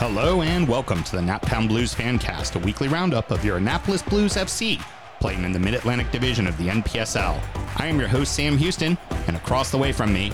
Hello and welcome to the Naptown Blues Fancast, a weekly roundup of your Annapolis Blues FC, playing in the Mid Atlantic Division of the NPSL. I am your host, Sam Houston, and across the way from me,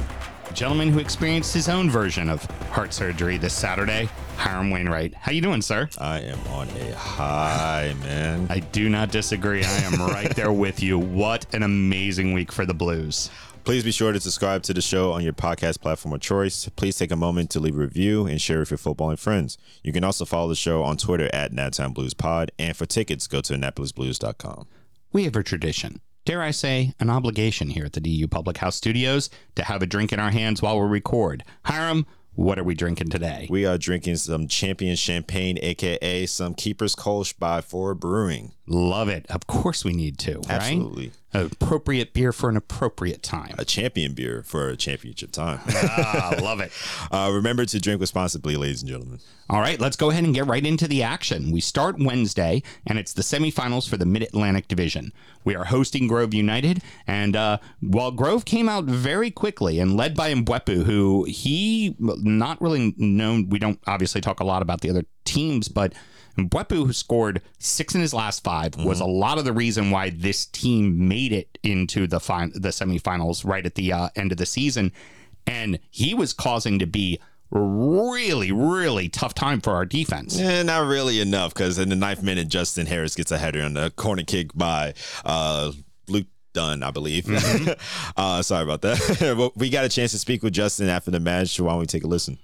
a gentleman who experienced his own version of heart surgery this Saturday, Hiram Wainwright. How you doing, sir? I am on a high, man. I do not disagree. I am right there with you. What an amazing week for the Blues. Please be sure to subscribe to the show on your podcast platform of choice. Please take a moment to leave a review and share with your footballing friends. You can also follow the show on Twitter at Naptown Blues Pod. And for tickets, go to AnnapolisBlues.com. We have a tradition, dare I say, an obligation here at the DU Public House Studios to have a drink in our hands while we record. Hiram, what are we drinking today? We are drinking some champion champagne, aka some Keeper's Kolsch by Ford Brewing. Love it. Of course we need to, right? Appropriate beer for an appropriate time. A champion beer for a championship time. ah, love it. Uh, remember to drink responsibly, ladies and gentlemen. All right, let's go ahead and get right into the action. We start Wednesday, and it's the semifinals for the Mid Atlantic Division. We are hosting Grove United, and uh, while Grove came out very quickly and led by Mbwepu, who he not really known, we don't obviously talk a lot about the other teams, but Mbwepu, who scored six in his last 5 mm-hmm. was a lot of the reason why this team made it into the fin- the semifinals right at the uh, end of the season, and he was causing to be really, really tough time for our defense. Yeah, not really enough because in the ninth minute, Justin Harris gets a header on the corner kick by uh, Luke Dunn, I believe. Mm-hmm. uh, sorry about that. we got a chance to speak with Justin after the match. Why don't we take a listen?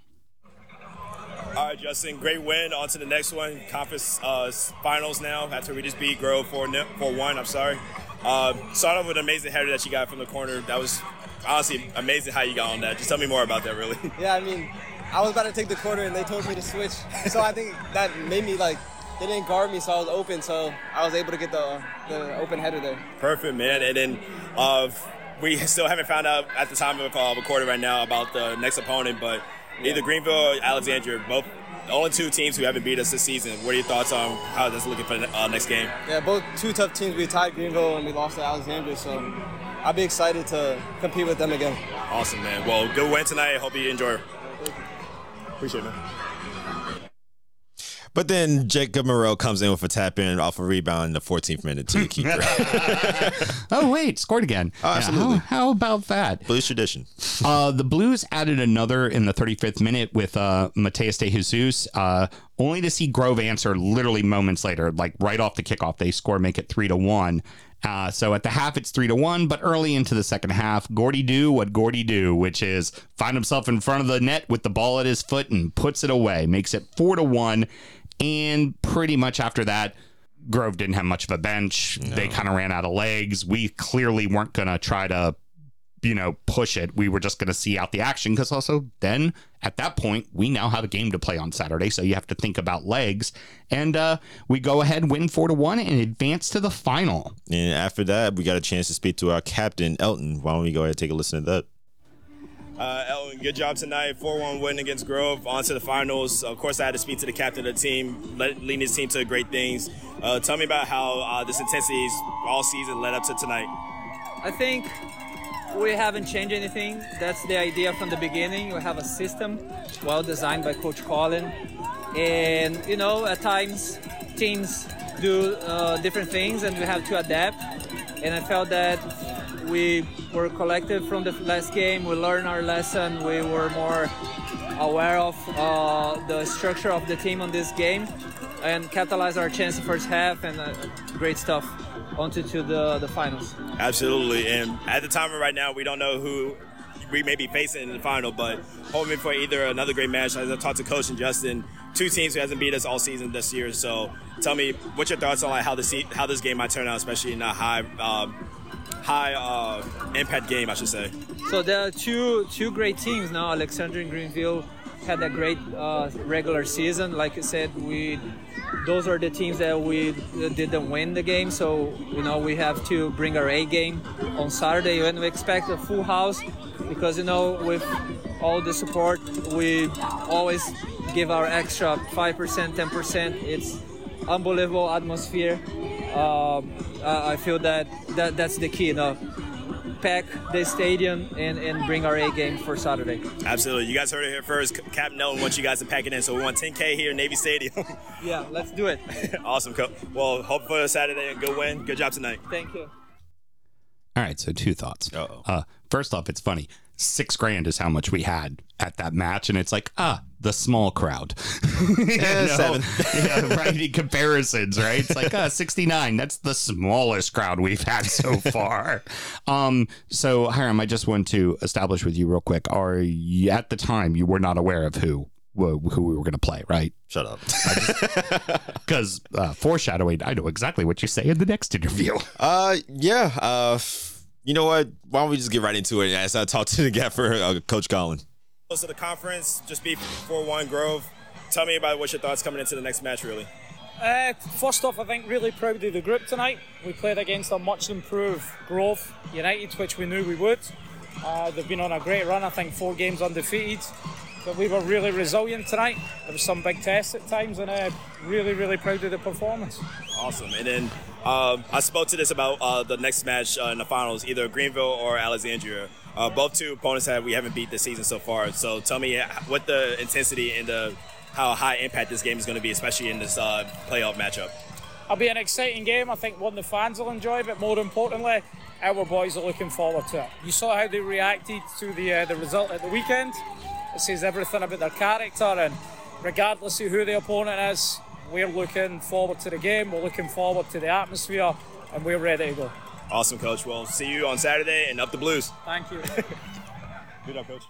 All right, Justin, great win. On to the next one. Conference uh, finals now after we just beat Grove 4 1. I'm sorry. Uh, start off with an amazing header that you got from the corner. That was honestly amazing how you got on that. Just tell me more about that, really. Yeah, I mean, I was about to take the corner and they told me to switch. So I think that made me like, they didn't guard me, so I was open. So I was able to get the, the open header there. Perfect, man. And then uh, we still haven't found out at the time of uh, recording right now about the next opponent, but either Greenville or Alexandria, both the only two teams who haven't beat us this season. What are your thoughts on how that's looking for the uh, next game? Yeah, both two tough teams. We tied Greenville and we lost to Alexandria, so I'll be excited to compete with them again. Awesome, man. Well, good win tonight. Hope you enjoy. Appreciate it, man. But then Jacob Morrell comes in with a tap in off a rebound in the 14th minute to the keeper. oh, wait, scored again. Oh, absolutely. Yeah, how, how, about that? Blues tradition. uh, the Blues added another in the 35th minute with uh, Mateus de Jesus, uh, only to see Grove answer literally moments later, like right off the kickoff. They score, make it 3 to 1. Uh, so at the half, it's three to one, but early into the second half, Gordy do what Gordy do, which is find himself in front of the net with the ball at his foot and puts it away, makes it four to one. And pretty much after that, Grove didn't have much of a bench. No. They kind of ran out of legs. We clearly weren't going to try to, you know, push it. We were just going to see out the action because also then at that point, we now have a game to play on Saturday. So you have to think about legs. And uh, we go ahead, win four to one, and advance to the final. And after that, we got a chance to speak to our captain, Elton. Why don't we go ahead and take a listen to that? Uh, Elton, good job tonight. 4 1 win against Grove. On to the finals. Of course, I had to speak to the captain of the team, leading his team to great things. Uh, tell me about how uh, this intensity all season led up to tonight. I think we haven't changed anything. That's the idea from the beginning. We have a system well designed by Coach Colin. And, you know, at times teams do uh, different things and we have to adapt. And I felt that we were collected from the last game. We learned our lesson. We were more aware of uh, the structure of the team on this game and capitalize our chance the first half and uh, great stuff onto to the, the finals. Absolutely. And at the time right now, we don't know who we may be facing in the final, but hoping for either another great match. As I talked to Coach and Justin, two teams who hasn't beat us all season this year. So tell me, what's your thoughts on like how this how this game might turn out, especially in a high um, high uh, impact game, I should say. So there are two two great teams now. Alexandria and Greenville had a great uh, regular season. Like I said, we those are the teams that we didn't win the game. So you know we have to bring our A game on Saturday, and we expect a full house because you know with all the support we always give our extra five percent, ten percent. It's unbelievable atmosphere. Um, I feel that, that that's the key. You know, pack the stadium and, and bring our A game for Saturday. Absolutely. You guys heard it here first. Captain Nelson wants you guys to pack it in. So we want 10K here in Navy Stadium. Yeah, let's do it. awesome, coach. Well, hope for Saturday and good win. Good job tonight. Thank you. All right, so two thoughts. Uh-oh. Uh, first off, it's funny. Six grand is how much we had at that match, and it's like, ah, the small crowd. Know? seven. yeah, right. In comparisons, right? It's like, uh, 69. That's the smallest crowd we've had so far. um, so, Hiram, I just want to establish with you real quick. Are you, at the time you were not aware of who who we were going to play, right? Shut up. Because uh, foreshadowing, I know exactly what you say in the next interview. uh, yeah. Uh, you know what? Why don't we just get right into it as I talk to the gaffer, uh, Coach Colin. To the conference, just beat 4 1 Grove. Tell me about what's your thoughts coming into the next match, really. Uh, first off, I think really proud of the group tonight. We played against a much improved Grove United, which we knew we would. Uh, they've been on a great run, I think four games undefeated. But we were really resilient tonight. There was some big tests at times, and uh, really, really proud of the performance. Awesome. And then um, I spoke to this about uh, the next match uh, in the finals, either Greenville or Alexandria. Uh, both two opponents that we haven't beat this season so far. So tell me what the intensity and the how high impact this game is going to be, especially in this uh, playoff matchup. It'll be an exciting game. I think one the fans will enjoy, but more importantly, our boys are looking forward to it. You saw how they reacted to the uh, the result at the weekend. It says everything about their character, and regardless of who the opponent is, we're looking forward to the game. We're looking forward to the atmosphere, and we're ready to go. Awesome, coach. Well, see you on Saturday and up the Blues. Thank you. Good job, coach.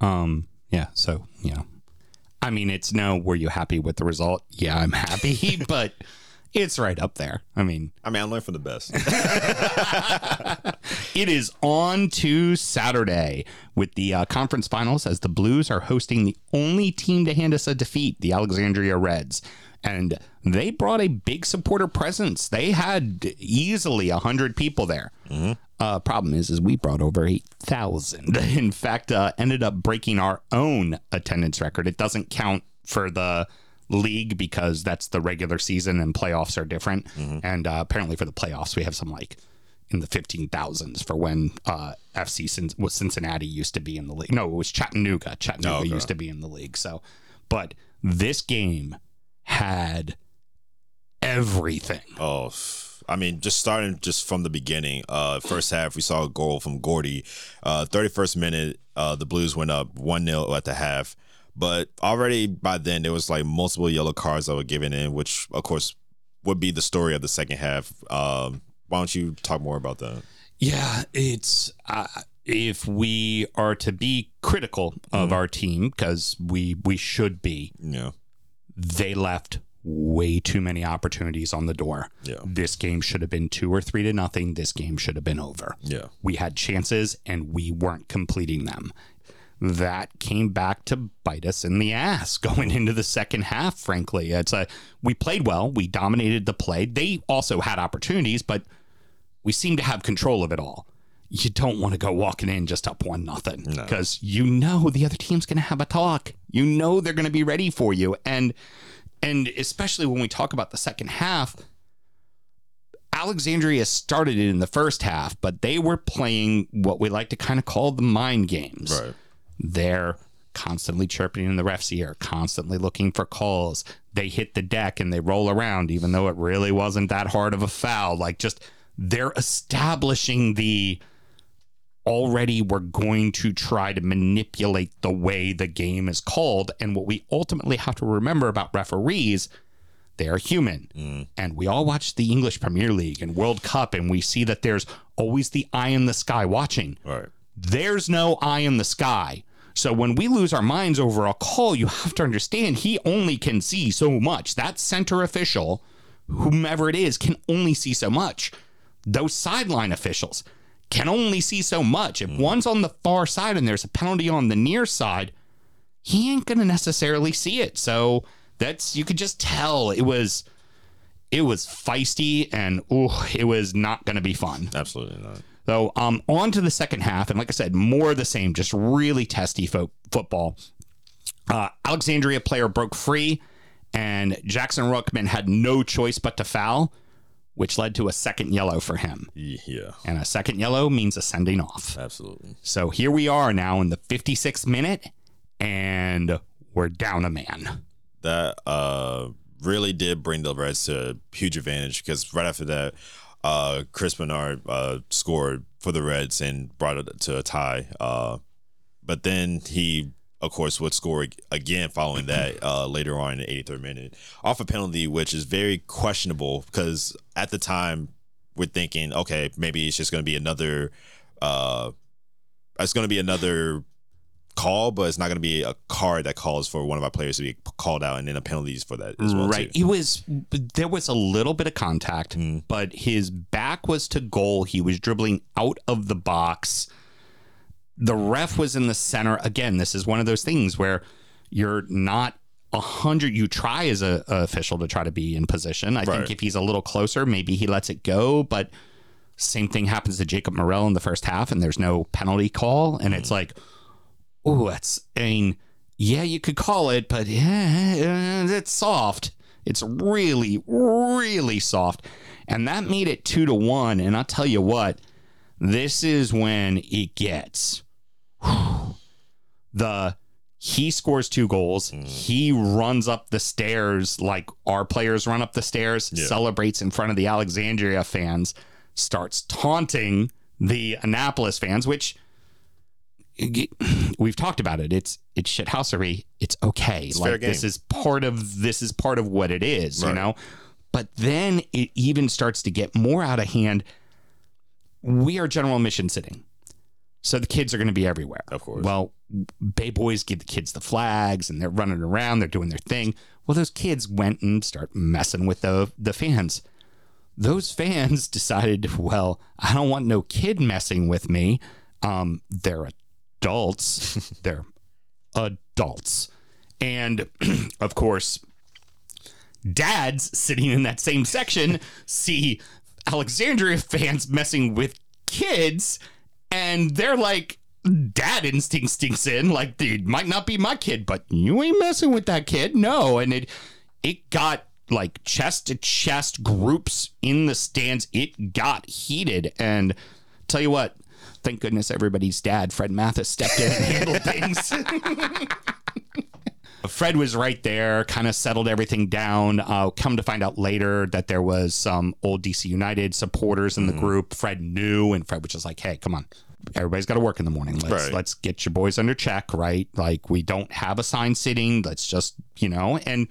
Um, yeah, so, you know, I mean, it's no, were you happy with the result? Yeah, I'm happy, but it's right up there. I mean, I mean, I learned from the best. it is on to Saturday with the uh, conference finals as the Blues are hosting the only team to hand us a defeat, the Alexandria Reds. And they brought a big supporter presence. They had easily 100 people there. Uh, problem is, is we brought over 8,000. In fact, uh, ended up breaking our own attendance record. It doesn't count for the league because that's the regular season and playoffs are different. And uh, apparently for the playoffs, we have some like in the 15,000s for when uh, FC Cin- was Cincinnati used to be in the league. No, it was Chattanooga. Chattanooga Oh, okay. used to be in the league. So, but this game had everything. Oh, I mean, just starting just from the beginning. Uh, first half, we saw a goal from Gordy. Uh, 31st minute, uh, the Blues went up 1 0 at the half. But already by then, there was like multiple yellow cards that were given in, which, of course, would be the story of the second half. Um, why don't you talk more about that? Yeah, it's uh, if we are to be critical of our team because we we should be. Yeah. They left way too many opportunities on the door. Yeah. This game should have been two or three to nothing. This game should have been over. Yeah. We had chances and we weren't completing them. That came back to bite us in the ass going into the second half, frankly. It's a we played well, we dominated the play. They also had opportunities, but we seem to have control of it all. You don't want to go walking in just up one nothing because you know the other team's going to have a talk. You know they're going to be ready for you, and and especially when we talk about the second half, Alexandria started it in the first half, but they were playing what we like to kind of call the mind games. Right. They're constantly chirping in the ref's ear, constantly looking for calls. They hit the deck and they roll around, even though it really wasn't that hard of a foul. Like just they're establishing the already we're going to try to manipulate the way the game is called. And what we ultimately have to remember about referees, they are human. Mm. And we all watch the English Premier League and World Cup, and we see that there's always the eye in the sky watching right. there's no eye in the sky. So when we lose our minds over a call, you have to understand he only can see so much. That center official, whomever it is, can only see so much. Those sideline officials can only see so much. If hmm. one's on the far side and there's a penalty on the near side, he ain't gonna necessarily see it. So that's you could just tell it was it was feisty and ooh, it was not gonna be fun. Absolutely not. So um, on to the second half, and like I said, more of the same, just really testy fo- football. Uh, Alexandria player broke free, and Jackson Ruckman had no choice but to foul. which led to a second yellow for him. Yeah, And a second yellow means a sending off. absolutely. So here we are now in the 56th minute, and we're down a man. That uh really did bring the Reds to a huge advantage because right after that, uh Chris Bernard uh scored for the Reds and brought it to a tie. Uh but then he of course would score again following that uh later on in the 83rd minute off a penalty which is very questionable because at the time we're thinking okay maybe it's just going to be another uh it's going to be another call, but it's not going to be a card that calls for one of our players to be called out and then a penalties for that as well. right. Too. It was there was a little bit of contact, Mm. but his back was to goal. He was dribbling out of the box. The ref was in the center. Again, this is one of those things where you're not a hundred. You try as a, a official to try to be in position. I Right. think if he's a little closer, maybe he lets it go. But same thing happens to Jacob Morel in the first half, and there's no penalty call, and Mm. it's like, oh, that's. I mean, yeah, you could call it, but yeah, it's soft. It's really, really soft, and that made it two to one. And I'll tell you what, this is when it gets the he scores two goals. Mm. He runs up the stairs like our players run up the stairs, Yeah. celebrates in front of the Alexandria fans, starts taunting the Annapolis fans, which we've talked about it. It's it's shithousery. It's okay. fair like this is part of this is part of what it is, you know. But then it even starts to get more out of hand. We are general mission sitting. So the kids are going to be everywhere. Of course. Well, Bay Boys give the kids the flags and they're running around, they're doing their thing. Well, those kids went and start messing with the the fans. Those fans decided, well, I don't want no kid messing with me. Um, they're adults. they're adults. And of course, dads sitting in that same section see Alexandria fans messing with kids, and they're like, dad instinct stinks in. Like, it might not be my kid, but you ain't messing with that kid. No. And it it got like chest to chest groups in the stands. It got heated. And tell you what, thank goodness everybody's dad, Fred Mathis, stepped in and handled things. Fred was right there, kind of settled everything down. Uh, come to find out later that there was some old DC United supporters in the group. Fred knew, and Fred was just like, "Hey, come on, everybody's got to work in the morning. Let's Right. let's get your boys under check, right? Like we don't have a sign sitting. Let's just you know." And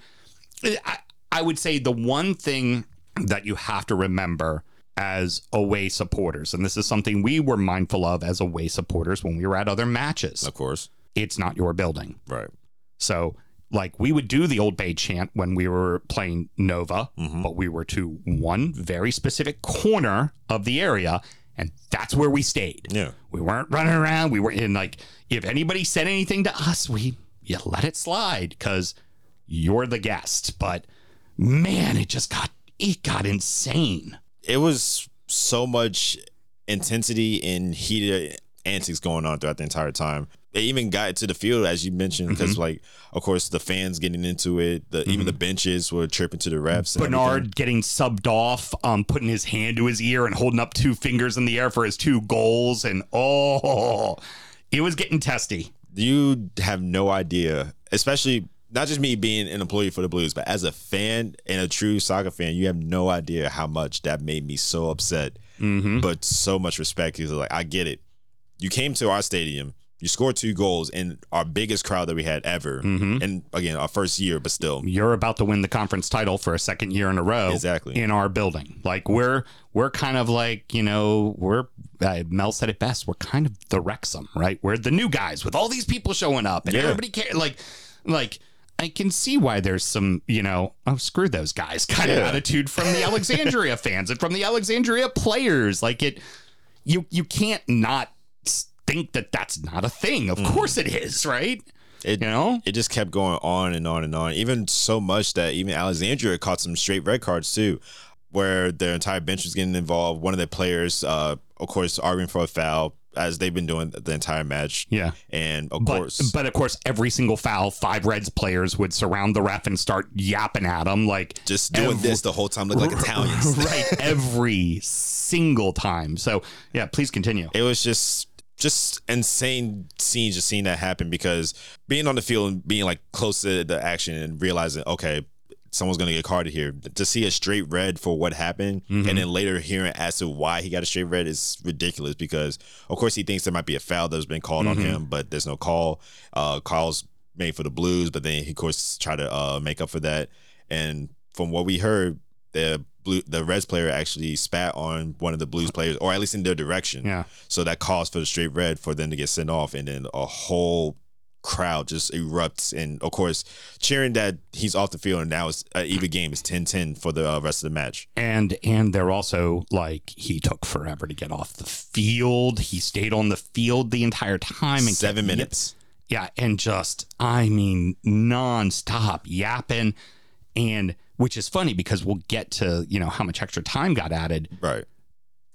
I, I would say the one thing that you have to remember as away supporters, and this is something we were mindful of as away supporters when we were at other matches. of course. It's not your building. Right. So, like, we would do the Old Bay chant when we were playing Nova, Mm-hmm. but we were to one very specific corner of the area, and that's where we stayed. Yeah. We weren't running around. We were in, like, if anybody said anything to us, we, you let it slide because you're the guest. But man, it just got, it got insane. It was so much intensity and heated antics going on throughout the entire time. They even got to the field, as you mentioned, because Mm-hmm. like, of course, the fans getting into it. The even the benches were tripping to the refs. and Bernard everything. getting subbed off, um, putting his hand to his ear and holding up two fingers in the air for his two goals. And oh, it was getting testy. you have no idea, especially not just me being an employee for the Blues, but as a fan and a true soccer fan, you have no idea how much that made me so upset. Mm-hmm. But so much respect because like I get it. You came to our stadium, you scored two goals in our biggest crowd that we had ever, Mm-hmm. and again our first year, but still, You're about to win the conference title for a second year in a row. Exactly. In our building. Like we're we're kind of like, you know, we're uh, Mel said it best. We're kind of the Wrexham, right? We're the new guys with all these people showing up and Yeah. everybody care like like I can see why there's some, you know, oh screw those guys kind of attitude from the Alexandria fans and from the Alexandria players. Like it you you can't not think that that's not a thing. Of course it is, right? it You know? it just kept going on and on and on. Even so much that even Alexandria caught some straight red cards too, where their entire bench was getting involved. One of their players, uh, of course, arguing for a foul, as they've been doing the entire match. Yeah. and of But, course, but of course, every single foul, five Reds players would surround the ref and start yapping at him like just doing every- this the whole time, look like Italians. right every single time. So yeah, please continue. it was just just insane scenes just seeing that happen because being on the field and being like close to the action and realizing okay someone's gonna get carded here to see a straight red for what happened Mm-hmm. and then later hearing as to why he got a straight red is ridiculous because of course he thinks there might be a foul that's been called Mm-hmm. on him but there's no call uh calls made for the blues but then he of course try to uh make up for that and from what we heard the blue the Reds player actually spat on one of the Blues players, or at least in their direction. Yeah. So that caused for the straight red for them to get sent off, and then a whole crowd just erupts, and of course cheering that he's off the field, and now it's an even game. It's 10-10 for the uh, rest of the match. And and they're also like he took forever to get off the field. He stayed on the field the entire time and Seven kept- minutes. Yeah, and just I mean nonstop yapping, and which is funny because we'll get to you know how much extra time got added. Right.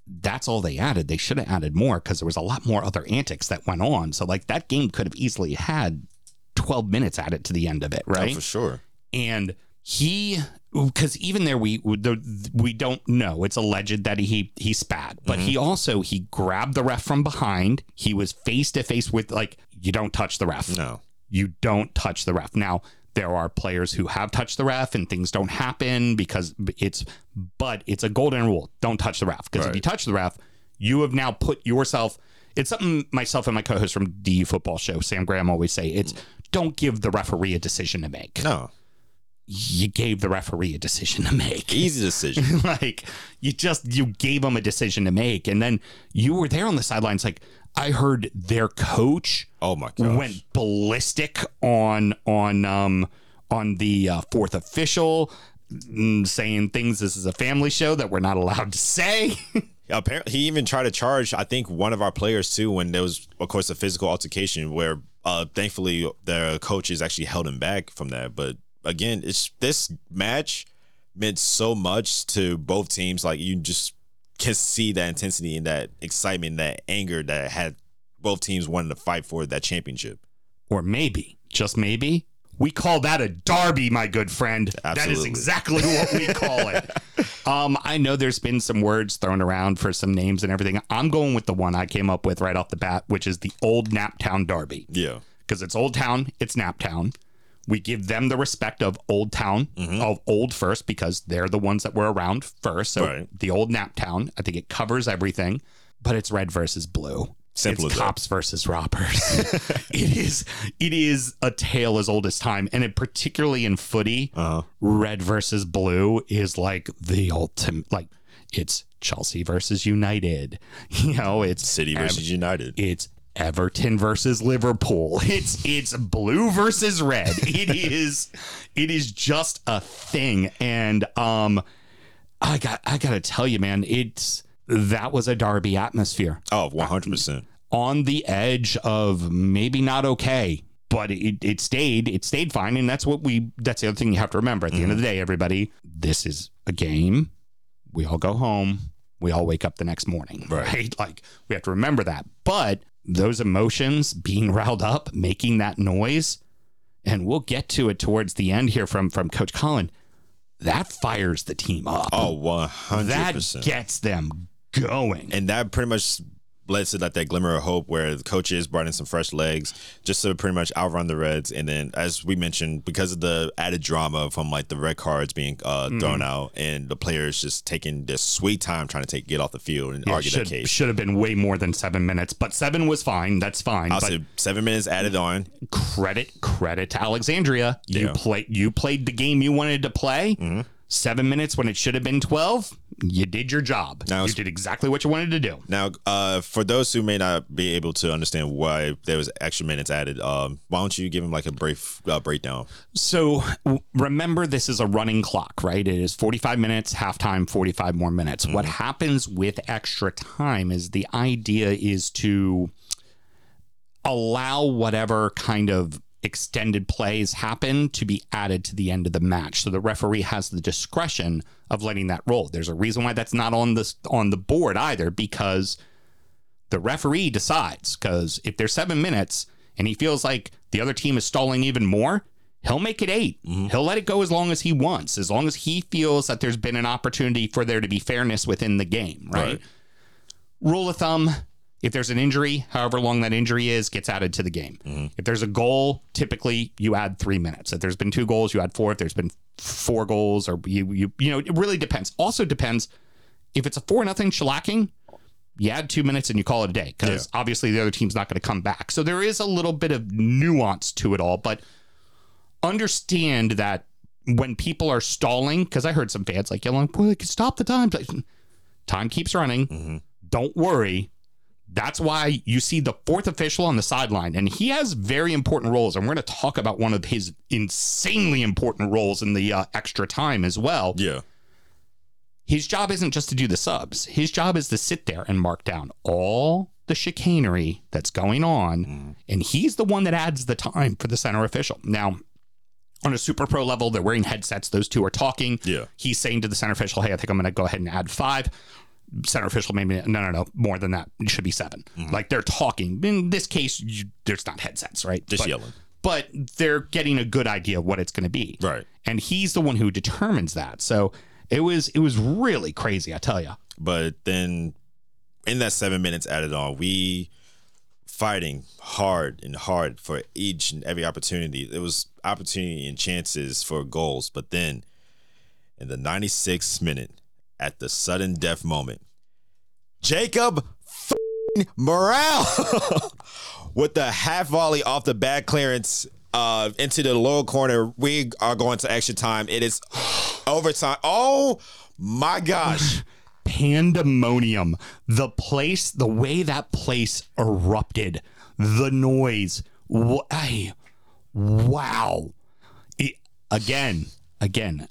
That's all they added. They should have added more because there was a lot more other antics that went on. So like that game could have easily had twelve minutes added to the end of it, Oh, right? for sure. and he because even there we we don't know it's alleged that he he spat but mm-hmm. he also he grabbed the ref from behind he was face to face with like you don't touch the ref No. you don't touch the ref now there are players who have touched the ref and things don't happen because it's but it's a golden rule don't touch the ref because if you touch the ref you have now put yourself it's something myself and my co-host from the football show Sam Graham always say it's don't give the referee a decision to make No. you gave the referee a decision to make. Easy decision. like you just you gave him a decision to make, and then you were there on the sidelines. Like I heard their coach Oh my gosh. went ballistic on on um on the uh, fourth official, mm, saying things. This is a family show that we're not allowed to say. Apparently, he even tried to charge. I think one of our players too, when there was, of course, a physical altercation where, uh, thankfully, the coaches actually held him back from that. But again, it's this match meant so much to both teams. Like you just can see that intensity and that excitement, that anger that had both teams wanting to fight for that championship. or maybe, just maybe, we call that a derby, my good friend. That is exactly what we call it. um, I know there's been some words thrown around for some names and everything. I'm going with the one I came up with right off the bat, which is the Old Naptown Derby. Yeah, Because it's Old Town, it's Naptown. We give them the respect of Old Town, of Old first, because they're the ones that were around first. So Right. the Old Nap Town, I think it covers everything, but it's red versus blue. Simple it's as that. cops versus robbers. it is it is a tale as old as time, and it, particularly in footy, Uh-huh. red versus blue is like the ultimate. Like it's Chelsea versus United. You know, it's City versus United. it's Everton versus Liverpool. It's it's blue versus red. It is it is just a thing. And um I got I gotta tell you, man, it's that was a derby atmosphere Oh, one hundred percent. on the edge of maybe not okay. But it, it stayed, it stayed fine. And that's what we that's the other thing you have to remember. At the end of the day, everybody, this is a game. We all go home. We all wake up the next morning. Right. right? Like we have to remember that. But those emotions being riled up, making that noise, and we'll get to it towards the end here from from Coach Colin. That fires the team up. Oh, one hundred that percent. That gets them going. and that pretty much led to like that glimmer of hope where the coaches brought in some fresh legs just to pretty much outrun the Reds. And then, as we mentioned, because of the added drama from like the red cards being uh, Mm-hmm. thrown out and the players just taking this sweet time trying to take get off the field and Yeah, argue should, that case. should have been way more than seven minutes, but seven was fine. That's fine. I'll but say seven minutes added on. credit credit to Alexandria. You Yeah. play you played the game you wanted to play. Mm-hmm. Seven minutes when it should have been twelve. You did your job. Now you did exactly what you wanted to do. Now, uh, for those who may not be able to understand why there was extra minutes added, um, why don't you give them like a brief uh, breakdown? So w- remember, this is a running clock, right? It is 45 minutes, halftime, 45 more minutes. What happens with extra time is the idea is to allow whatever kind of extended plays happen to be added to the end of the match. So the referee has the discretion of letting that roll. There's a reason why that's not on this on the board either because The referee decides because if there's seven minutes and he feels like the other team is stalling even more, he'll make it 8 Mm-hmm. He'll let it go as long as he wants, as long as he feels that there's been an opportunity for there to be fairness within the game, right? Right. Rule of thumb if there's an injury, however long that injury is, gets added to the game. Mm-hmm. If there's a goal, typically you add three minutes. If there's been two goals, you add four. If there's been four goals, or you you you know, it really depends. Also depends if it's a four nothing shellacking, you add two minutes and you call it a day because obviously the other team's not going to come back. So there is a little bit of nuance to it all, but understand that when people are stalling, because I heard some fans like yelling, "Boy, stop the time!" Time keeps running. Don't worry. That's why you see the fourth official on the sideline, and he has very important roles. And we're going to talk about one of his insanely important roles in the uh, extra time as well Yeah. his job isn't just to do the subs. His job is to sit there and mark down all the chicanery that's going on. And he's the one that adds the time for the center official. Now, on a super pro level, they're wearing headsets. Those two are talking. Yeah. He's saying to the center official, hey, I think I'm going to go ahead and add five. Center official, maybe, no, no, no, more than that. It should be 7 mm-hmm. Like they're talking. In this case, you, there's not headsets, right? Just But- yelling. But they're getting a good idea of what it's going to be Right. and he's the one who determines that. So it was it was really crazy, I tell you. But then in that seven minutes added on, we fighting hard and hard for each and every opportunity. There was opportunity and chances for goals, but then in the 96th minute, at the sudden death moment, Jacob Morale with the half volley off the back clearance uh, into the lower corner. We are going to extra time. It is overtime. Oh my gosh. Pandemonium. The place, the way that place erupted, the noise. Wh- wow. It- again, again,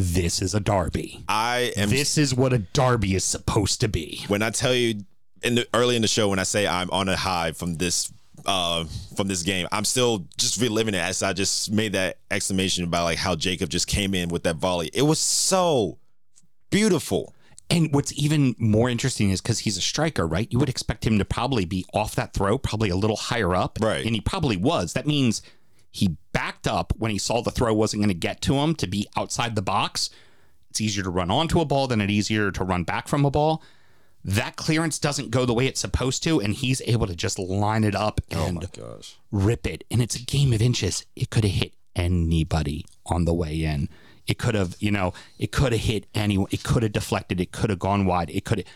this is a derby. I am This is what a derby is supposed to be. when I tell you in the early in the show when I say I'm on a high from this uh from this game, I'm still just reliving it as I just made that exclamation about like how Jacob just came in with that volley. It was so beautiful. And what's even more interesting is because he's a striker, right? You would expect him to probably be off that throw, probably a little higher up. Right. And he probably was. That means he backed up when he saw the throw wasn't going to get to him to be outside the box. It's easier to run onto a ball than it's easier to run back from a ball. That clearance doesn't go the way it's supposed to, and he's able to just line it up oh and gosh. rip it. And it's a game of inches. It could have hit anybody on the way in. It could have, you know, it could have hit anyone. It could have deflected. It could have gone wide. It could have,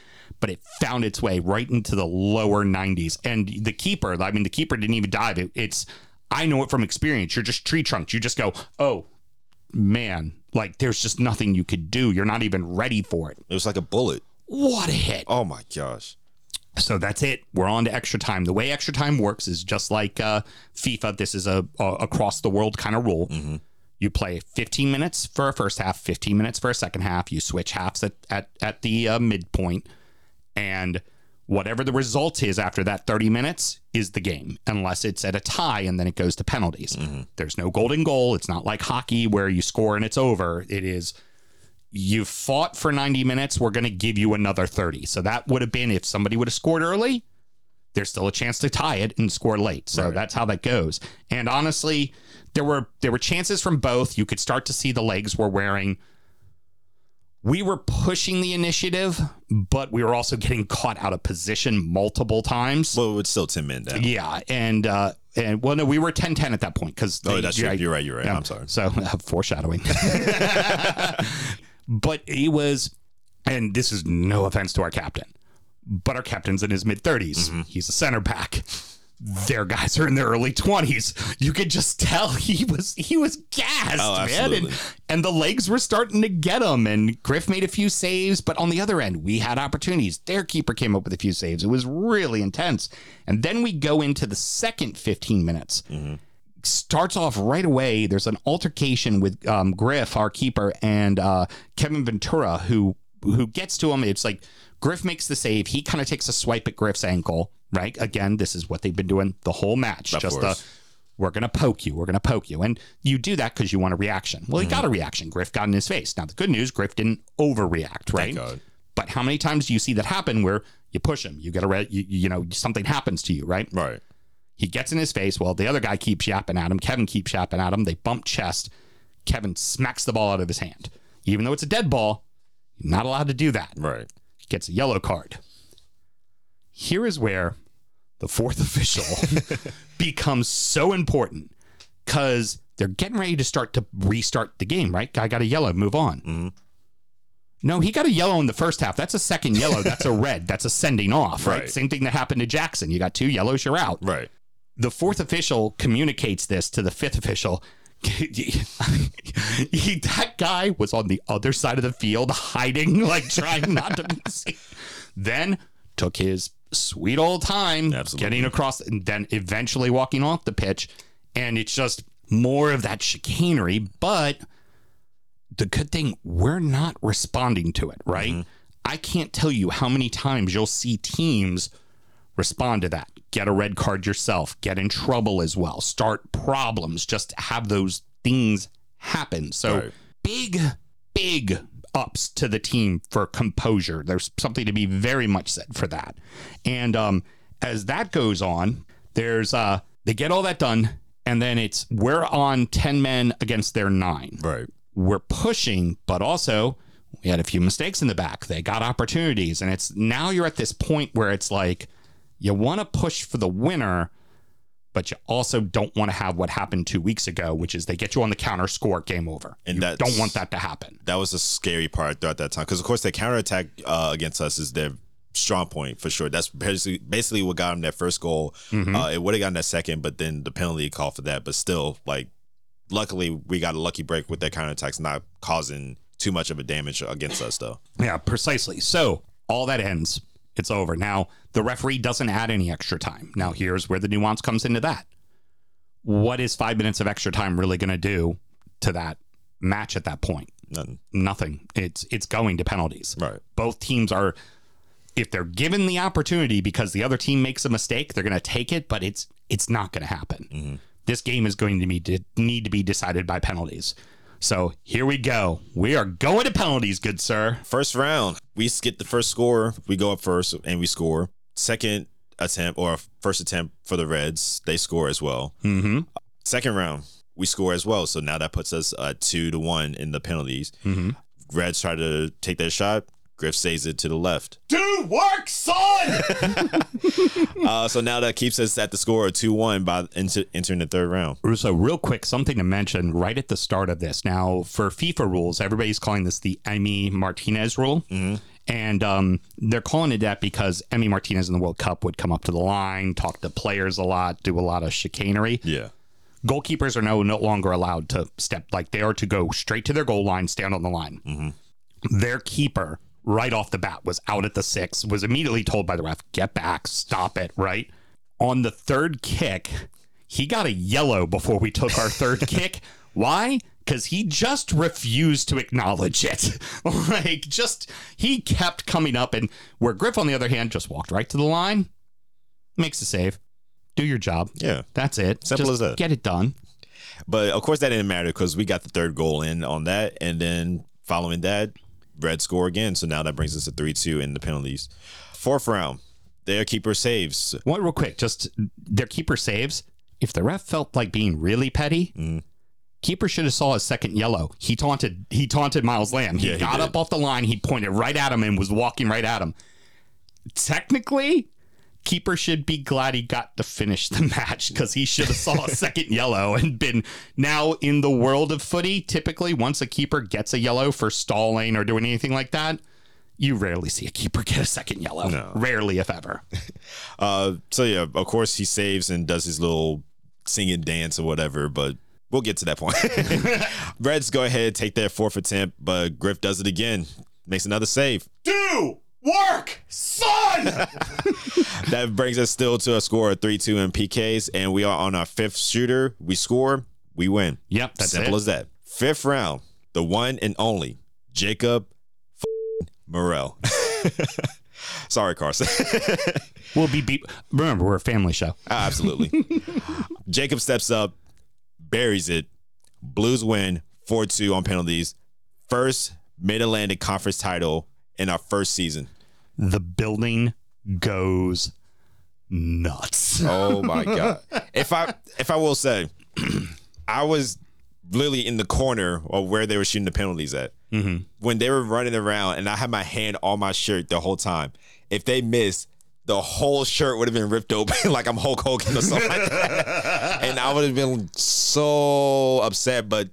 but it found its way right into the lower 90s. And the keeper, I mean, the keeper didn't even dive. It, it's, I know it from experience. You're just tree trunked. You just go, oh, man, like there's just nothing you could do. You're not even ready for it. It was like a bullet. What a hit. Oh my gosh. So that's it. We're on to extra time. The way extra time works is just like uh, FIFA. This is a, a across the world kind of rule. You play 15 minutes for a first half, 15 minutes for a second half. You switch halves at at, at the uh, midpoint, and whatever the result is after that 30 minutes is the game, unless it's at a tie and then it goes to penalties. Mm-hmm. There's no golden goal. It's not like hockey where you score and it's over. It is you fought for 90 minutes, we're going to give you another 30. So that would have been if somebody would have scored early, there's still a chance to tie it and score late. So that's how that goes. And honestly, there were there were chances from both. You could start to see the legs were wearing. We were pushing the initiative, but we were also getting caught out of position multiple times. Well, it's still 10 men down. Yeah, and uh and well, no, we were 10-10 at that point because Oh, that's true. You're right. You're right. I'm sorry. So uh, foreshadowing. but he was, and this is no offense to our captain, but our captain's in his mid 30s. Mm-hmm. He's a center back. Their guys are in their early 20s. You could just tell he was he was gassed, Oh, man. And, and the legs were starting to get him. And Griff made a few saves, but on the other end, we had opportunities. Their keeper came up with a few saves. It was really intense. And then we go into the second 15 minutes starts off right away. There's an altercation with um, Griff, our keeper, and uh, Kevin Ventura, who who gets to him. It's like Griff makes the save. He kind of takes a swipe at Griff's ankle. Right again, this is what they've been doing the whole match. Of just the we're gonna poke you. We're gonna poke you, and you do that because you want a reaction. Well, he got a reaction. Griff got in his face. Now the good news, Griff didn't overreact. Right. But how many times do you see that happen where you push him, you get a red, you, you know, something happens to you, right? Right. He gets in his face. Well, the other guy keeps yapping at him. Kevin keeps yapping at him. They bump chest. Kevin smacks the ball out of his hand. Even though it's a dead ball, you're not allowed to do that. Right. He gets a yellow card. Here is where the fourth official becomes so important because they're getting ready to start to restart the game, right? Guy got a yellow, move on. Mm-hmm. No, he got a yellow in the first half. That's a second yellow. That's a red. That's a sending off, right? Right. Same thing that happened to Jackson. You got two yellows, you're out Right. the fourth official communicates this to the fifth official. He- that guy was on the other side of the field, hiding, like trying not to be seen. Then took his sweet old time Absolutely. getting across, and then eventually walking off the pitch. And it's just more of that chicanery. But the good thing, we're not responding to it, right? Mm-hmm. I can't tell you how many times you'll see teams respond to that. Get a red card yourself, get in trouble as well, start problems, just have those things happen. So Right. big, big ups to the team for composure. There's something to be very much said for that. And um, as that goes on, there's uh they get all that done, and then it's we're on 10 men against their nine Right. we're pushing, but also we had a few mistakes in the back. They got opportunities, and it's now you're at this point where it's like you want to push for the winner, but you also don't want to have what happened two weeks ago, which is they get you on the counter, score, game over. And you don't want that to happen. That was the scary part throughout that time because, of course, their counterattack uh, against us is their strong point for sure. That's basically basically what got them that first goal. Uh, it would have gotten that second, but then the penalty call for that. But still, like, luckily we got a lucky break with their counterattacks not causing too much of a damage against us, though. Yeah, precisely. So all that ends. It's over. Now, the referee doesn't add any extra time. Now, here's where the nuance comes into that. What is five minutes of extra time really going to do to that match at that point? Nothing. Nothing. It's it's going to penalties. Right. Both teams are if they're given the opportunity because the other team makes a mistake, they're going to take it, but it's it's not going to happen. Mm-hmm. This game is going to be to need to be decided by penalties. So here we go. We are going to penalties, good sir. First round, we get the first score. We go up first and we score. Second attempt or first attempt for the Reds, they score as well. Mm-hmm. Second round, we score as well. So now that puts us uh, two to one in the penalties. Mm-hmm. Reds try to take their shot. Griff saves it to the left. Do work, son. Uh, so now that keeps us at the score of two one by into, entering the third round. So, real quick, something to mention right at the start of this. Now, for FIFA rules, everybody's calling this the Emi Martinez rule. And um, they're calling it that because Emi Martinez in the World Cup would come up to the line, talk to players a lot, do a lot of chicanery. Yeah. Goalkeepers are no, no longer allowed to step, like, they are to go straight to their goal line, stand on the line. Their keeper, right off the bat, was out at the six, was immediately told by the ref, get back, stop it, right? On the third kick, he got a yellow before we took our third kick. Why? Because he just refused to acknowledge it. like, just, he kept coming up, and where Griff, on the other hand, just walked right to the line, makes a save, do your job. Yeah. That's it. Simple Just as that. Get it done. But of course, that didn't matter because we got the third goal in on that. And then following that, Red score again. So now that brings us to 3 2 in the penalties. Fourth round, their keeper saves. One real quick, just their keeper saves. If the ref felt like being really petty, mm. keeper should have saw his second yellow. He taunted he taunted Miles Lamb. He Yeah, got did. up off the line, he pointed right at him and was walking right at him. Technically, keeper should be glad he got to finish the match because he should have saw a second yellow and been now in the world of footy. Typically, once a keeper gets a yellow for stalling or doing anything like that, you rarely see a keeper get a second yellow. No. Rarely, if ever. Uh, so yeah, of course he saves and does his little singing dance or whatever, but we'll get to that point. Reds go ahead, take their fourth attempt, but Griff does it again, makes another save. do work, son. That brings us still to a score of 3 2 in PKs, and we are on our fifth shooter. We score, we win. yep, that's Simple it. as that. Fifth round, the one and only Jacob Morel. Sorry, Carson. We'll be beat. Remember, we're a family show. Ah, absolutely. Jacob steps up, buries it. Blues win 4 2 on penalties. First Mid Atlantic Conference title in our first season. The building goes nuts. Oh my god! if I if I will say, I was literally in the corner of where they were shooting the penalties at mm-hmm. when they were running around, and I had my hand on my shirt the whole time. If they missed, the whole shirt would have been ripped open like I'm Hulk Hogan or something like that, and I would have been so upset. But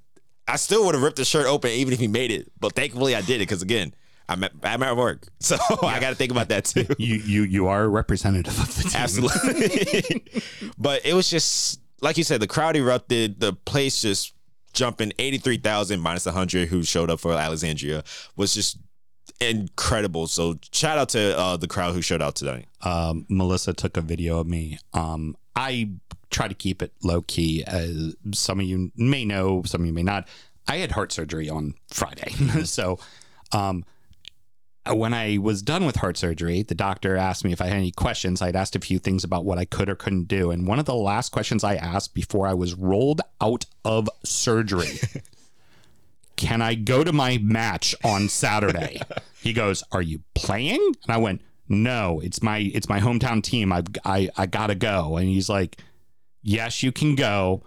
I still would have ripped the shirt open even if he made it. But thankfully, I did it because again. I'm at, I'm at work, so I got to think about that too. You you you are a representative of the team. Absolutely. but it was just like you said, the crowd erupted. The place just jumping 83,000 minus 100 who showed up for Alexandria was just incredible. So shout out to uh, the crowd who showed out today. um, Melissa took a video of me. Um, I try to keep it low key, as some of you may know, some of you may not. I had heart surgery on Friday, so um, Uh, when I was done with heart surgery, the doctor asked me if I had any questions. I'd asked a few things about what I could or couldn't do, and one of the last questions I asked before I was rolled out of surgery. Can I go to my match on Saturday? he goes, "Are you playing?" And I went, "No, it's my it's my hometown team. I I I gotta go." And he's like, "Yes, you can go.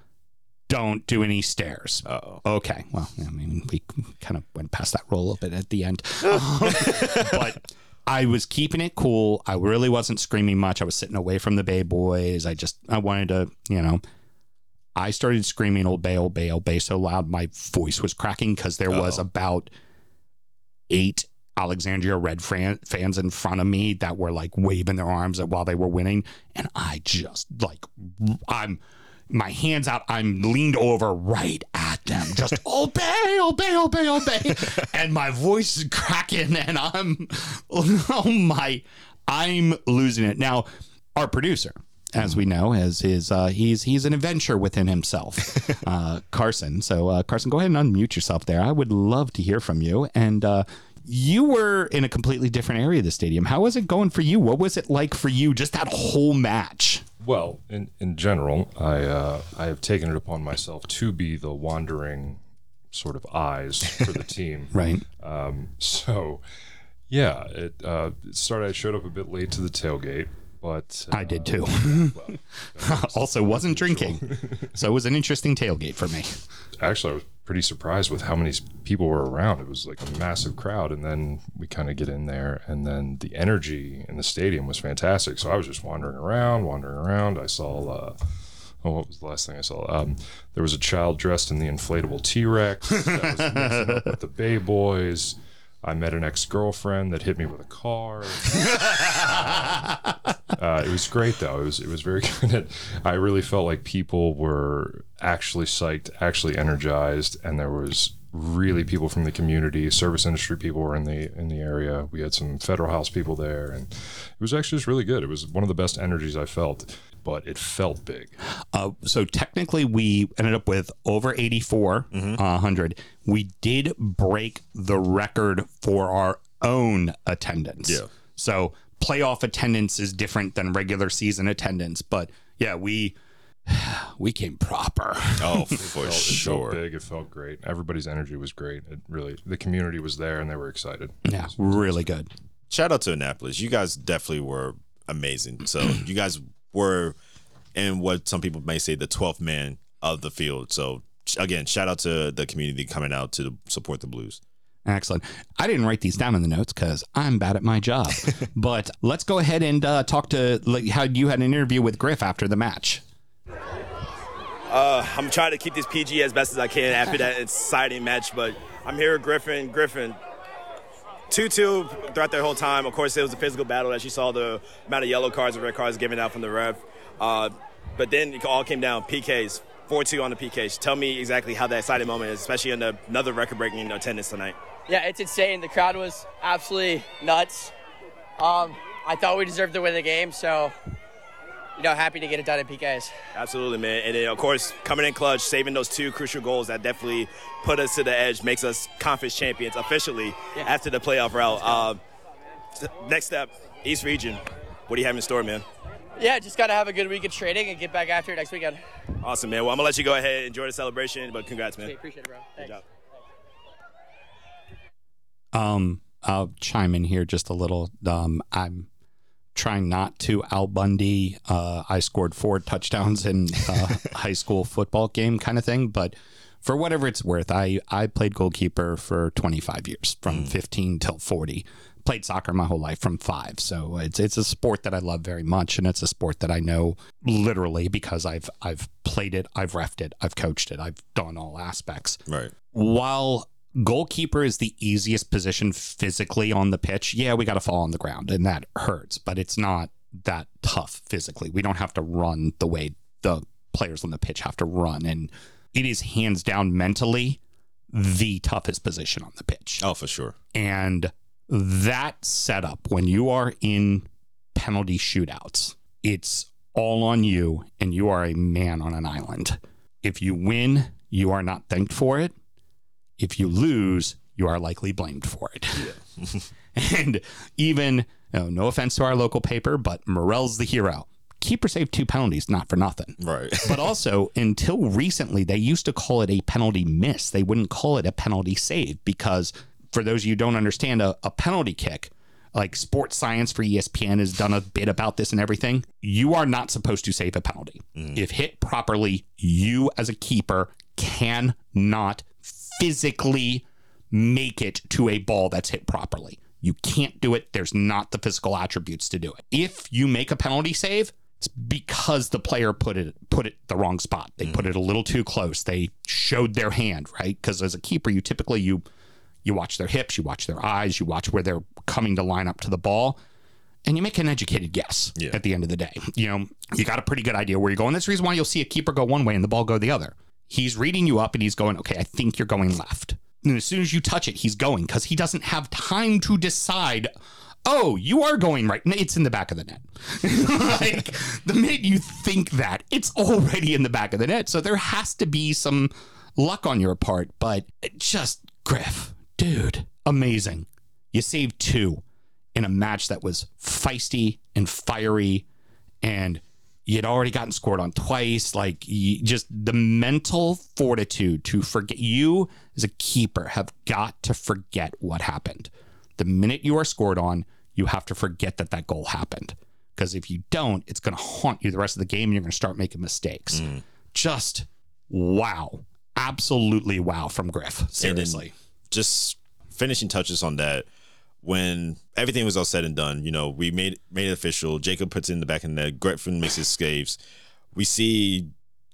Don't do any stairs." Uh-oh. Okay. Well, I mean, we kind of went past that role a bit at the end, Um, but I was keeping it cool. I really wasn't screaming much. I was sitting away from the Bay Boys. I just I wanted to, you know. I started screaming "Old Bay, Old Bay, Old Bay" so loud my voice was cracking because there was Uh-oh. about eight Alexandria Red fan, fans in front of me that were like waving their arms while they were winning, and I just like I'm my hands out. I'm leaned over right at them, just obey, obey, obey, obey, and my voice is cracking, and I'm oh my, I'm losing it now. Our producer as we know, as his uh, he's he's an adventure within himself, uh, Carson. So uh, Carson, go ahead and unmute yourself there. I would love to hear from you. And uh, you were in a completely different area of the stadium. How was it going for you? What was it like for you? Just that whole match. Well, in, in general, I uh, I have taken it upon myself to be the wandering sort of eyes for the team. Right. Um, so, yeah, it, uh, it started. I showed up a bit late to the tailgate, but uh, I did too. well, also, wasn't drinking, so it was an interesting tailgate for me. actually, I was pretty surprised with how many people were around. It was like a massive crowd, and then we kind of get in there, and then the energy in the stadium was fantastic. So I was just wandering around, wandering around. I saw. Uh, Oh, what was the last thing I saw? Um, there was a child dressed in the inflatable T Rex that was mixing up with the Bay Boys. I met an ex girlfriend that hit me with a car. Uh, it was great though. It was it was very good. I really felt like people were actually psyched, actually energized, and there was really people from the community, service industry people were in the in the area. We had some federal house people there, and it was actually just really good. It was one of the best energies I felt, but it felt big. Uh, so technically, we ended up with over 84 uh, 100. We did break the record for our own attendance. Yeah. So playoff attendance is different than regular season attendance, but yeah, we we came proper. Oh, for It felt- It sure. felt big. It felt great. Everybody's energy was great. It really, the community was there, and they were excited. Yeah, really good. Shout out to Annapolis. You guys definitely were amazing. So you guys were in what some people may say the 12th man of the field. So again, shout out to the community coming out to support the Blues. Excellent. I didn't write these down in the notes because I'm bad at my job. but let's go ahead and uh, talk to like, how you had an interview with Griff after the match. Uh, I'm trying to keep this PG as best as I can after that exciting match, but I'm here with Griffin. Griffin, 2-2 throughout that whole time. Of course, it was a physical battle as you saw the amount of yellow cards and red cards given out from the ref. Uh, but then it all came down PKs, 4-2 on the PKs. Tell me exactly how that exciting moment is, especially in the, another record-breaking attendance tonight. Yeah, it's insane. The crowd was absolutely nuts. Um, I thought we deserved to win the game, so you know, happy to get it done at PKs. Absolutely, man. And then, of course, coming in clutch, saving those two crucial goals that definitely put us to the edge, makes us conference champions officially Yeah. after the playoff route. Uh, next step, East Region. What do you have in store, man? Yeah, just gotta have a good week of training and get back after it next weekend. Awesome, man. Well, I'm going to let you go ahead and enjoy the celebration, but congrats, man. Okay, appreciate it, bro. Good job. Um, I'll chime in here just a little. Um, I'm trying not to Al Bundy. Uh, I scored four touchdowns in uh, high school football game kind of thing, but for whatever it's worth, I I played goalkeeper for 25 years, from 15 till 40. Played soccer my whole life from five, so it's it's a sport that I love very much, and it's a sport that I know literally because I've I've played it, I've refed it, I've coached it, I've done all aspects Right. while goalkeeper is the easiest position physically on the pitch, yeah, we got to fall on the ground and that hurts, but it's not that tough physically. We don't have to run the way the players on the pitch have to run. And it is hands down mentally the toughest position on the pitch. Oh, for sure. And that setup, when you are in penalty shootouts, it's all on you and you are a man on an island. If you win, you are not thanked for it. If you lose, you are likely blamed for it. and even, you know, no offense to our local paper, but Morel's the hero. Keeper saved two penalties, not for nothing. Right. But also, until recently, they used to call it a penalty miss. They wouldn't call it a penalty save because, for those of you who don't understand, a, a penalty kick, like sports science for ESPN has done a bit about this and everything. You are not supposed to save a penalty. Mm. If hit properly, you as a keeper cannot physically make it to a ball that's hit properly. You can't do it. There's not the physical attributes to do it. If you make a penalty save, it's because the player put it put it the wrong spot. They put it a little too close. They showed their hand, right? Because as a keeper, you typically you you watch their hips, you watch their eyes, you watch where they're coming to line up to the ball, and you make an educated guess Yeah. at the end of the day. You know, you got a pretty good idea where you're going. That's the reason why you'll see a keeper go one way and the ball go the other. He's reading you up and he's going, okay, I think you're going left. And as soon as you touch it, he's going because he doesn't have time to decide. Oh, you are going right. It's in the back of the net. like the minute you think that, it's already in the back of the net. So there has to be some luck on your part. But just Griff, dude, amazing. You saved two in a match that was feisty and fiery and you'd already gotten scored on twice like you, just the mental fortitude to forget you as a keeper have got to forget what happened. The minute you are scored on you have to forget that that goal happened because if you don't it's going to haunt you the rest of the game and you're going to start making mistakes. Mm. Just wow. Absolutely wow from griff. Seriously. just finishing touches on that. When everything was all said and done, you know, we made made it official. Jacob puts it in the back of the net. Griffin makes his saves. We see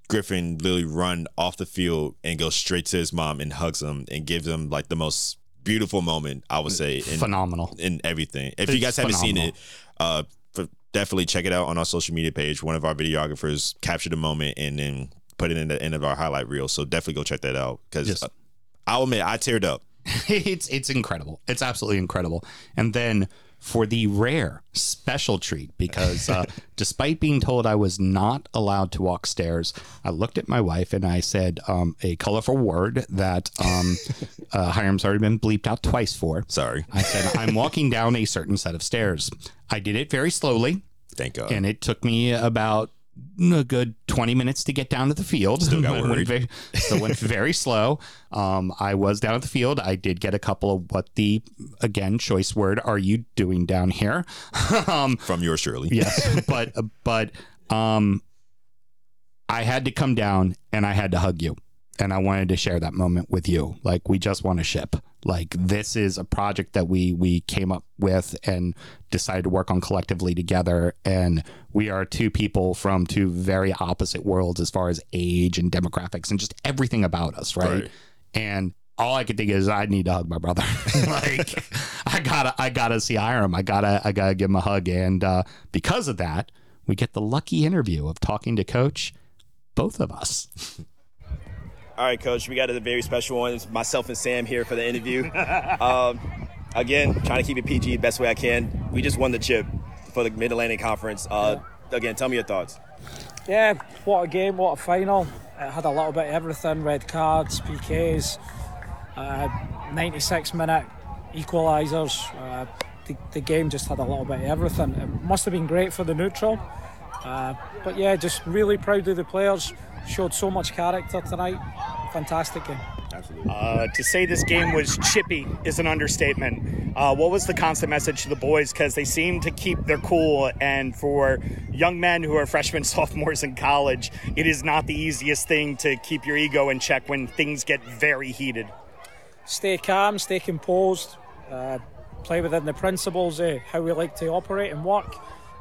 Griffin literally run off the field and go straight to his mom and hugs him and gives him like the most beautiful moment I would say in, phenomenal in everything. If you guys haven't seen it, uh, definitely check it out on our social media page. One of our videographers captured the moment and then put it in the end of our highlight reel. So definitely go check that out because Yes. I'll admit I teared up. it's it's incredible. It's absolutely incredible. And then for the rare special treat, because uh, despite being told I was not allowed to walk stairs, I looked at my wife and I said um, a colorful word that um, uh, Hiram's already been bleeped out twice for. Sorry. I said I'm walking down a certain set of stairs. I did it very slowly, Thank God. and it took me about a good 20 minutes to get down to the field. Still got went very, still went very slow. Um, I was down at the field. I did get a couple of what the, again, choice word are you doing down here? um, From yours surely. yes, but, but um, I had to come down and I had to hug you. And I wanted to share that moment with you. Like we just want to ship. Like this is a project that we we came up with and decided to work on collectively together. And we are two people from two very opposite worlds as far as age and demographics and just everything about us, right? Right. And all I could think is I need to hug my brother. like I gotta I gotta see Hiram. I gotta I gotta give him a hug. And uh, because of that, we get the lucky interview of talking to Coach, both of us. All right, Coach, we got a very special one. It's myself and Sam here for the interview. um, again, trying to keep it PG the best way I can. We just won the chip for the Mid Atlantic Conference. Uh, again, tell me your thoughts. Yeah, what a game, what a final. It had a little bit of everything red cards, PKs, uh, 96 minute equalisers. Uh, the, the game just had a little bit of everything. It must have been great for the neutral. Uh, but yeah, just really proud of the players. Showed so much character tonight. Fantastic game. Uh, to say this game was chippy is an understatement. Uh, what was the constant message to the boys? Because they seem to keep their cool, and for young men who are freshmen, sophomores in college, it is not the easiest thing to keep your ego in check when things get very heated. Stay calm, stay composed, uh, play within the principles of how we like to operate and work,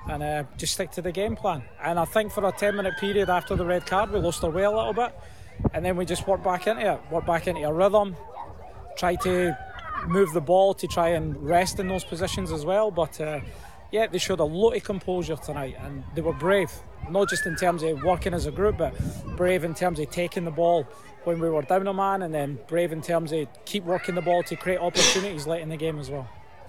and uh, just stick to the game plan. And I think for a 10 minute period after the red card, we lost our way a little bit, and then we just worked back into it, worked back into a rhythm, try to move the ball to try and rest in those positions as well. But uh, yeah, they showed a lot of composure tonight, and they were brave, not just in terms of working as a group, but brave in terms of taking the ball when we were down a man, and then brave in terms of keep working the ball to create opportunities late in the game as well.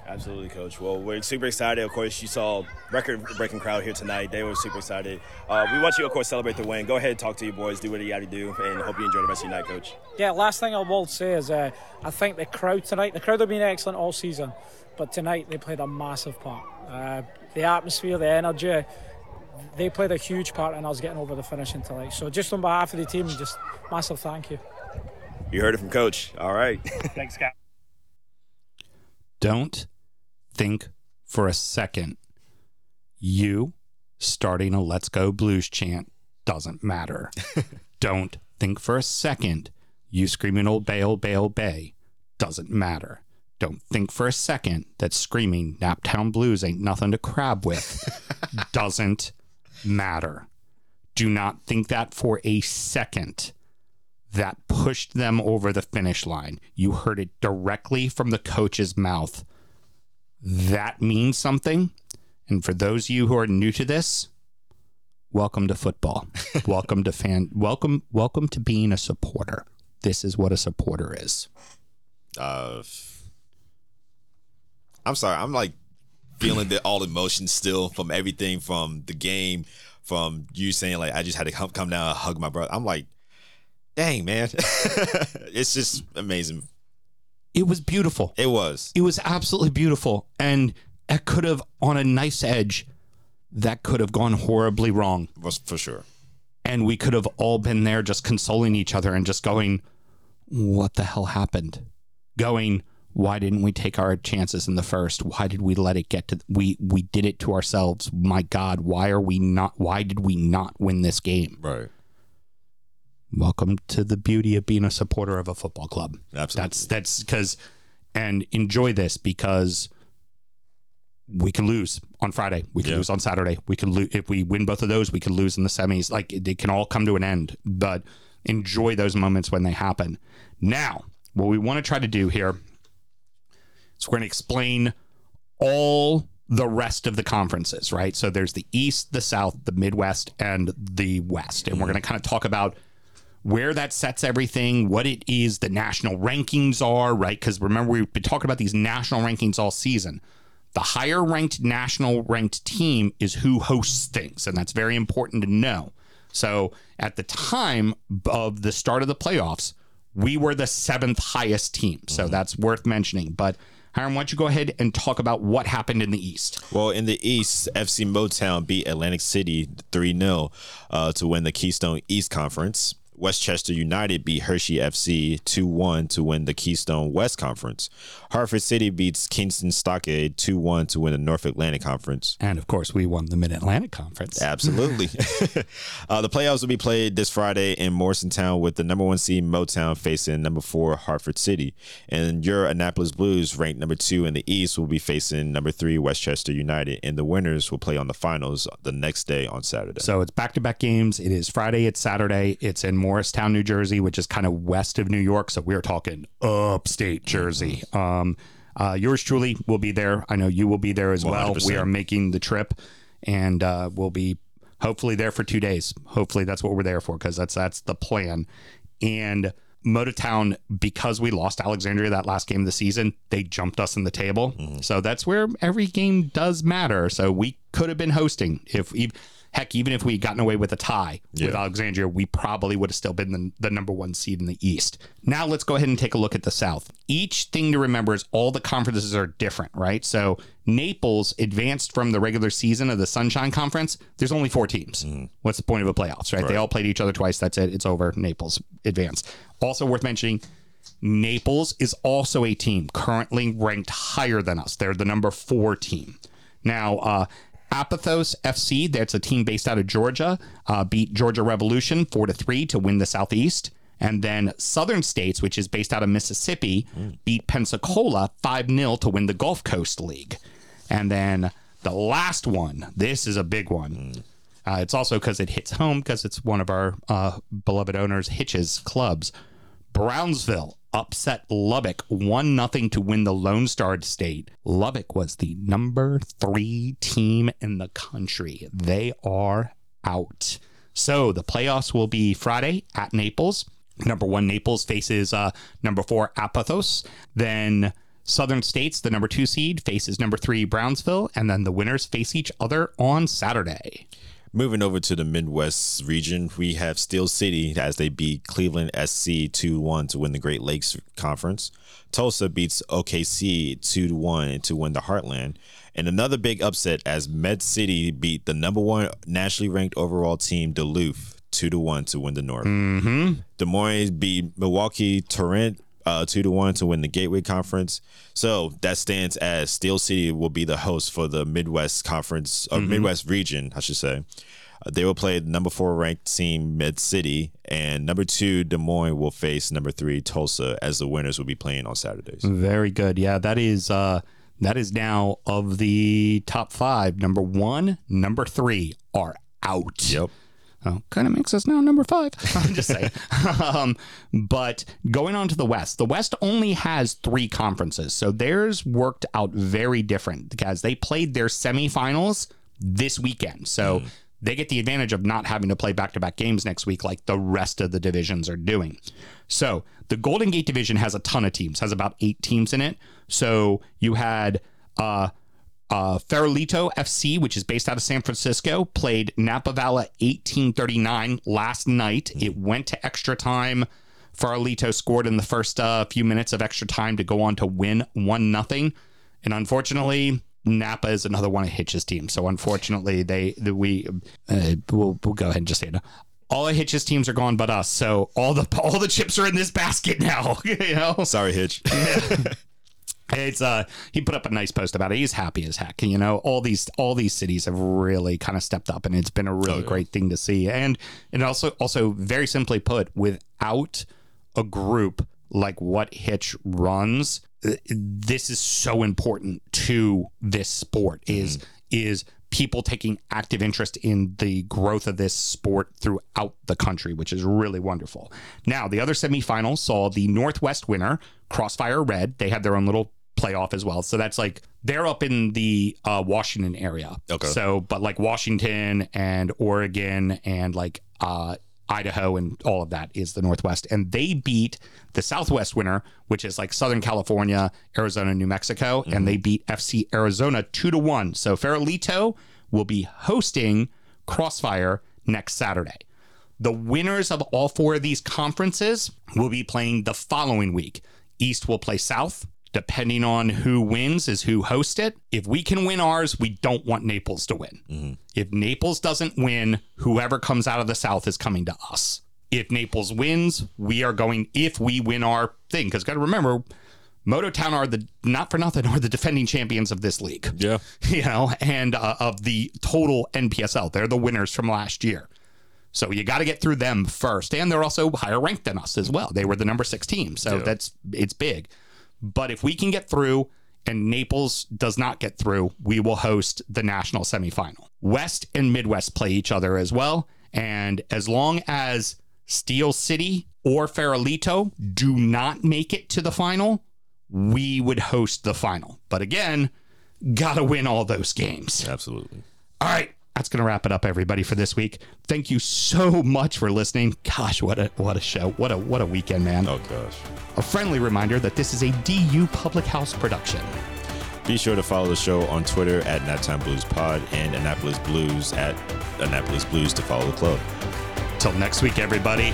Absolutely, coach. Well, we're super excited. Of course, you saw record-breaking crowd here tonight. They were super excited. Uh, we want you, of course, celebrate the win. Go ahead, and talk to your boys, do what you got to do, and hope you enjoy the rest of your night, coach. Yeah, last thing I will say is uh, I think the crowd tonight, the crowd have been excellent all season, but tonight they played a massive part. Uh, the atmosphere, the energy, they played a huge part in us getting over the finishing tonight. So just on behalf of the team, just massive thank you. You heard it from coach. All right. Thanks, guys. Don't think for a second you starting a Let's Go Blues chant doesn't matter. Don't think for a second you screaming Old Bay, Old Bay, Old Bay doesn't matter. Don't think for a second that screaming Naptown Blues ain't nothing to crab with doesn't matter. Do not think that for a second. That pushed them over the finish line. You heard it directly from the coach's mouth. That means something. And for those of you who are new to this, welcome to football. welcome to fan welcome welcome to being a supporter. This is what a supporter is. Uh, I'm sorry. I'm like feeling the all emotions still from everything from the game, from you saying like I just had to come come down and hug my brother. I'm like, dang man, it's just amazing. It was beautiful. It was. It was absolutely beautiful. And it could have, on a nice edge, that could have gone horribly wrong. Was for sure. And we could have all been there just consoling each other and just going, what the hell happened? Going, why didn't we take our chances in the first? Why did we let it get to we we did it to ourselves. My god, why are we not why did we not win this game? Right. Welcome to the beauty of being a supporter of a football club. Absolutely. That's that's because and enjoy this because we can lose on Friday. We can Yeah. lose on Saturday. We can lose if we win both of those. We can lose in the semis. Like it, it can all come to an end. But enjoy those moments when they happen. Now, what we want to try to do here is we're going to explain all the rest of the conferences. Right. So there's the East, the South, the Midwest, and the West, and we're mm-hmm. going to kind of talk about where that sets everything, what it is, the national rankings are, right? Because remember, we've been talking about these national rankings all season. The higher ranked national ranked team is who hosts things, and that's very important to know. So at the time of the start of the playoffs, we were the seventh highest team. So that's worth mentioning. But Hiram, why don't you go ahead and talk about what happened in the East? Well, in the East, FC Motown beat Atlantic City 3 0 uh, to win the Keystone East Conference. Westchester United beat Hershey FC 2 1 to win the Keystone West Conference. Hartford City beats Kingston Stockade 2 1 to win the North Atlantic Conference. And of course, we won the Mid Atlantic Conference. Absolutely. uh, the playoffs will be played this Friday in Morristown with the number one seed Motown facing number four Hartford City. And your Annapolis Blues, ranked number two in the East, will be facing number three Westchester United. And the winners will play on the finals the next day on Saturday. So it's back to back games. It is Friday, it's Saturday. It's in Morristown, New Jersey, which is kind of west of New York. So we're talking upstate Jersey. Um, uh, yours truly will be there. I know you will be there as well. 100%. We are making the trip and uh, we'll be hopefully there for two days. Hopefully that's what we're there for because that's that's the plan. And Motown, because we lost Alexandria that last game of the season, they jumped us in the table. So that's where every game does matter. So we could have been hosting if we, heck, even if we had gotten away with a tie with Alexandria, we probably would have still been the, the number one seed in the East. Now let's go ahead and take a look at the South. Each thing to remember is all the conferences are different, right? So Naples advanced from the regular season of the Sunshine Conference. There's only four teams. What's the point of a playoffs, right? They all played each other twice. That's it. It's over. Naples advanced. Also worth mentioning, Naples is also a team currently ranked higher than us. They're the number four team. Now, uh, Apotheos FC, that's a team based out of Georgia, uh, beat Georgia Revolution four to three to win the Southeast. And then Southern States, which is based out of Mississippi, beat Pensacola 5 0 to win the Gulf Coast League. And then the last one, this is a big one. Uh, it's also because it hits home because it's one of our uh, beloved owners, Hitch's clubs. Brownsville upset Lubbock 1 0 to win the Lone Star State. Lubbock was the number three team in the country. They are out. So the playoffs will be Friday at Naples. Number one Naples faces uh, number four Apotheos. Then Southern States, the number two seed, faces number three Brownsville, and then the winners face each other on Saturday. Moving over to the Midwest region, we have Steel City as they beat Cleveland SC 2 1 to win the Great Lakes Conference. Tulsa beats OKC 2 1 to win the Heartland. And another big upset as Med City beat the number one nationally ranked overall team, Duluth, 2 to 1 to win the North. Mm-hmm. Des Moines beat Milwaukee Torrent uh, two to one to win the Gateway Conference. So that stands as Steel City will be the host for the Midwest Conference or Mhm. Midwest region, I should say. Uh, they will play the number four ranked team Med City, and number two Des Moines will face number three Tulsa as the winners will be playing on Saturdays. Very good. Yeah, that is uh that is now of the top five. Number one, number three are out. Yep. Oh, kind of makes us now number five. I'm just saying. um, but going on to the West, the West only has three conferences. So theirs worked out very different because they played their semifinals this weekend. So they get the advantage of not having to play back to back games next week like the rest of the divisions are doing. So the Golden Gate division has a ton of teams, has about eight teams in it. So you had uh, uh, Farolito FC, which is based out of San Francisco, played Napa Valley 1839 last night. It went to extra time. Farolito scored in the first uh, few minutes of extra time to go on to win one nothing, and unfortunately, Napa is another one of Hitch's teams. So unfortunately, they the, we uh, we'll, we'll go ahead and just say it. All of Hitch's teams are gone, but us. So all the all the chips are in this basket now. you know. Sorry, Hitch. It's uh he put up a nice post about it. He's happy as heck. You know, all these all these cities have really kind of stepped up and it's been a really great thing to see. And and also also very simply put, without a group like what Hitch runs, this is so important to this sport is is people taking active interest in the growth of this sport throughout the country, which is really wonderful. Now, the other semifinals saw the Northwest winner, Crossfire Red. They had their own little playoff as well. So that's like they're up in the uh, Washington area. Okay. So, but like Washington and Oregon and like uh, Idaho and all of that is the Northwest. And they beat the Southwest winner, which is like Southern California, Arizona, New Mexico, and they beat FC Arizona two to one. So Farolito will be hosting Crossfire next Saturday. The winners of all four of these conferences will be playing the following week. East will play South. Depending on who wins, is who hosts it. If we can win ours, we don't want Naples to win. If Naples doesn't win, whoever comes out of the South is coming to us. If Naples wins, we are going, if we win our thing, because got to remember, Motown are the, not for nothing, are the defending champions of this league. Yeah. You know, and uh, of the total NPSL. They're the winners from last year. So you got to get through them first. And they're also higher ranked than us as well. They were the number six team. So Yeah. that's, it's big. But if we can get through and Naples does not get through, we will host the national semifinal. West and Midwest play each other as well. And as long as Steel City or Farolito do not make it to the final, we would host the final. But again, got to win all those games. Absolutely. All right, that's going to wrap it up everybody for this week. Thank you so much for listening. Gosh, what a what a show. What a what a weekend, man. Oh gosh. A friendly reminder that this is a DU Public House production. Be sure to follow the show on Twitter at Naptown Blues Pod and Annapolis Blues at Annapolis Blues to follow the club. Till next week everybody.